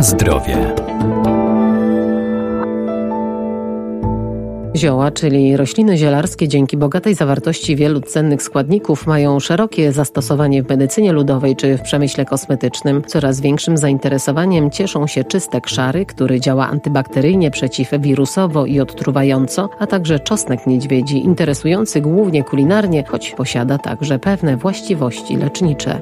Zdrowie. Zioła, czyli rośliny zielarskie, dzięki bogatej zawartości wielu cennych składników, mają szerokie zastosowanie w medycynie ludowej czy w przemyśle kosmetycznym. Coraz większym zainteresowaniem cieszą się czystek szary, który działa antybakteryjnie, przeciwwirusowo i odtruwająco, a także czosnek niedźwiedzi, interesujący głównie kulinarnie, choć posiada także pewne właściwości lecznicze.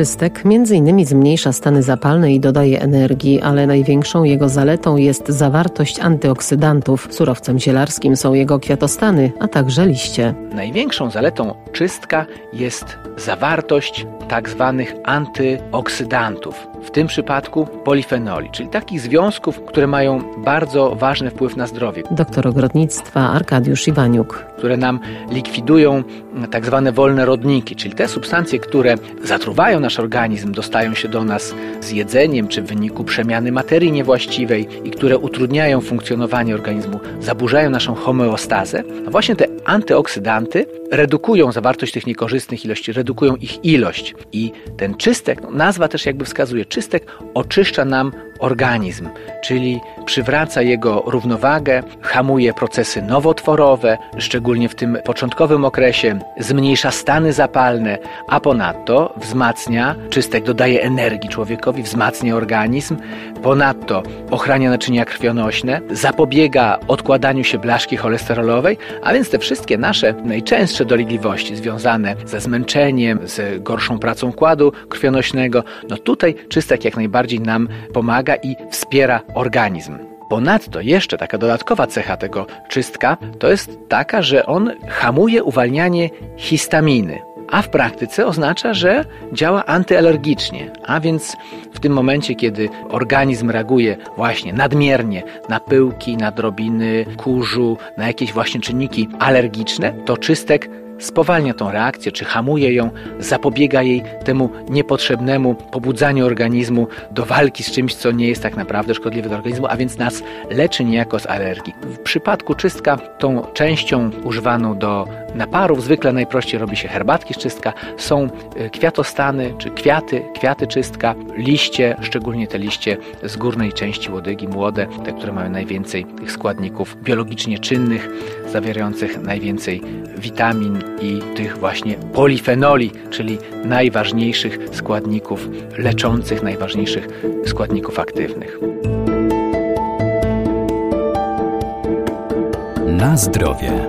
Czystek m.in. zmniejsza stany zapalne i dodaje energii, ale największą jego zaletą jest zawartość antyoksydantów. Surowcem zielarskim są jego kwiatostany, a także liście. Największą zaletą czystka jest zawartość tak zwanych antyoksydantów, w tym przypadku polifenoli, czyli takich związków, które mają bardzo ważny wpływ na zdrowie. Doktor ogrodnictwa Arkadiusz Iwaniuk. Które nam likwidują tak zwane wolne rodniki, czyli te substancje, które zatruwają nasz organizm, dostają się do nas z jedzeniem czy w wyniku przemiany materii niewłaściwej i które utrudniają funkcjonowanie organizmu, zaburzają naszą homeostazę. A właśnie te antyoksydanty redukują zawartość tych niekorzystnych ilości, redukują ich ilość. I ten czystek, no nazwa też jakby wskazuje, czystek oczyszcza nam organizm, czyli przywraca jego równowagę, hamuje procesy nowotworowe, szczególnie w tym początkowym okresie, zmniejsza stany zapalne, a ponadto wzmacnia, czystek dodaje energii człowiekowi, wzmacnia organizm, ponadto ochrania naczynia krwionośne, zapobiega odkładaniu się blaszki cholesterolowej, a więc te wszystkie nasze najczęstsze dolegliwości związane ze zmęczeniem, z gorszą pracą układu krwionośnego, no tutaj czystek jak najbardziej nam pomaga i wspiera organizm. Ponadto jeszcze taka dodatkowa cecha tego czystka to jest taka, że on hamuje uwalnianie histaminy, a w praktyce oznacza, że działa antyalergicznie, a więc w tym momencie, kiedy organizm reaguje właśnie nadmiernie na pyłki, na drobiny kurzu, na jakieś właśnie czynniki alergiczne, to czystek spowalnia tą reakcję, czy hamuje ją, zapobiega jej temu niepotrzebnemu pobudzaniu organizmu do walki z czymś, co nie jest tak naprawdę szkodliwe dla organizmu, a więc nas leczy niejako z alergii. W przypadku czystka tą częścią używaną do naparów zwykle najprościej robi się herbatki z czystka. Są e, kwiatostany czy kwiaty, kwiaty czystka, liście, szczególnie te liście z górnej części łodygi, młode, te, które mają najwięcej tych składników biologicznie czynnych, zawierających najwięcej witamin i tych właśnie polifenoli, czyli najważniejszych składników leczących, najważniejszych składników aktywnych. Na zdrowie.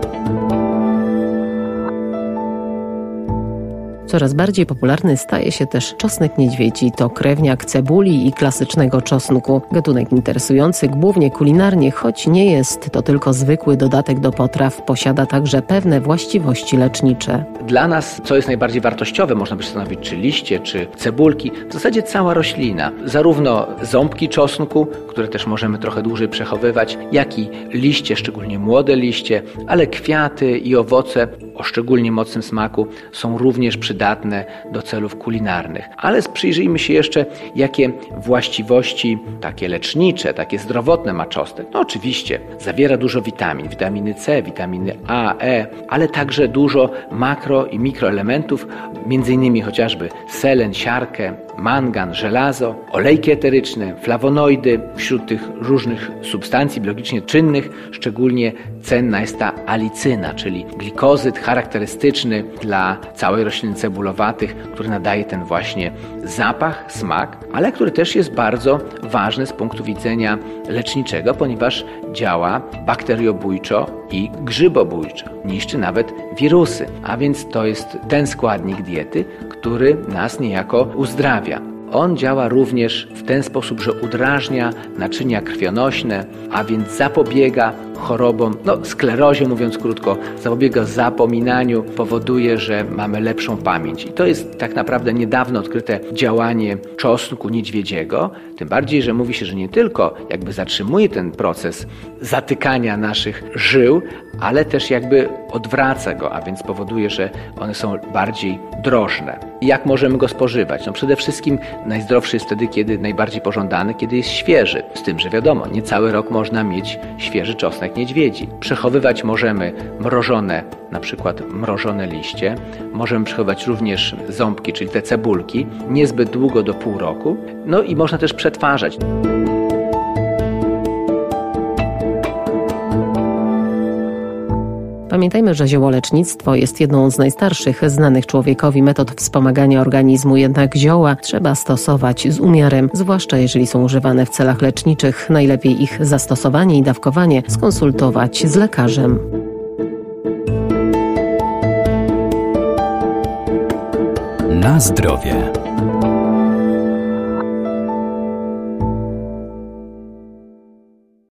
Coraz bardziej popularny staje się też czosnek niedźwiedzi. To krewniak cebuli i klasycznego czosnku. Gatunek interesujący głównie kulinarnie, choć nie jest to tylko zwykły dodatek do potraw, posiada także pewne właściwości lecznicze. Dla nas, co jest najbardziej wartościowe, można by stanowić czy liście, czy cebulki, w zasadzie cała roślina. Zarówno ząbki czosnku, które też możemy trochę dłużej przechowywać, jak i liście, szczególnie młode liście, ale kwiaty i owoce o szczególnie mocnym smaku są również przydatne do celów kulinarnych. Ale przyjrzyjmy się jeszcze, jakie właściwości takie lecznicze, takie zdrowotne ma czosnek. No oczywiście, zawiera dużo witamin, witaminy C, witaminy A, E, ale także dużo makro i mikroelementów, między innymi chociażby selen, siarkę, mangan, żelazo, olejki eteryczne, flawonoidy. Wśród tych różnych substancji biologicznie czynnych szczególnie cenna jest ta alicyna, czyli glikozyt charakterystyczny dla całej rośliny cebulowatych, który nadaje ten właśnie zapach, smak, ale który też jest bardzo ważny z punktu widzenia leczniczego, ponieważ działa bakteriobójczo i grzybobójczo. Niszczy nawet wirusy, a więc to jest ten składnik diety, który nas niejako uzdrawia. On działa również w ten sposób, że udrażnia naczynia krwionośne, a więc zapobiega chorobom, no sklerozie mówiąc krótko, zapobiega zapominaniu, powoduje, że mamy lepszą pamięć. I to jest tak naprawdę niedawno odkryte działanie czosnku niedźwiedziego, tym bardziej, że mówi się, że nie tylko jakby zatrzymuje ten proces zatykania naszych żył, ale też jakby odwraca go, a więc powoduje, że one są bardziej drożne. Jak możemy go spożywać? No przede wszystkim najzdrowszy jest wtedy, kiedy najbardziej pożądany, kiedy jest świeży. Z tym, że wiadomo, nie cały rok można mieć świeży czosnek niedźwiedzi. Przechowywać możemy mrożone, na przykład mrożone liście. Możemy przechowywać również ząbki, czyli te cebulki, niezbyt długo do pół roku. No i można też przetwarzać. Pamiętajmy, że ziołolecznictwo jest jedną z najstarszych znanych człowiekowi metod wspomagania organizmu, jednak zioła trzeba stosować z umiarem, zwłaszcza jeżeli są używane w celach leczniczych. Najlepiej ich zastosowanie i dawkowanie skonsultować z lekarzem. Na zdrowie.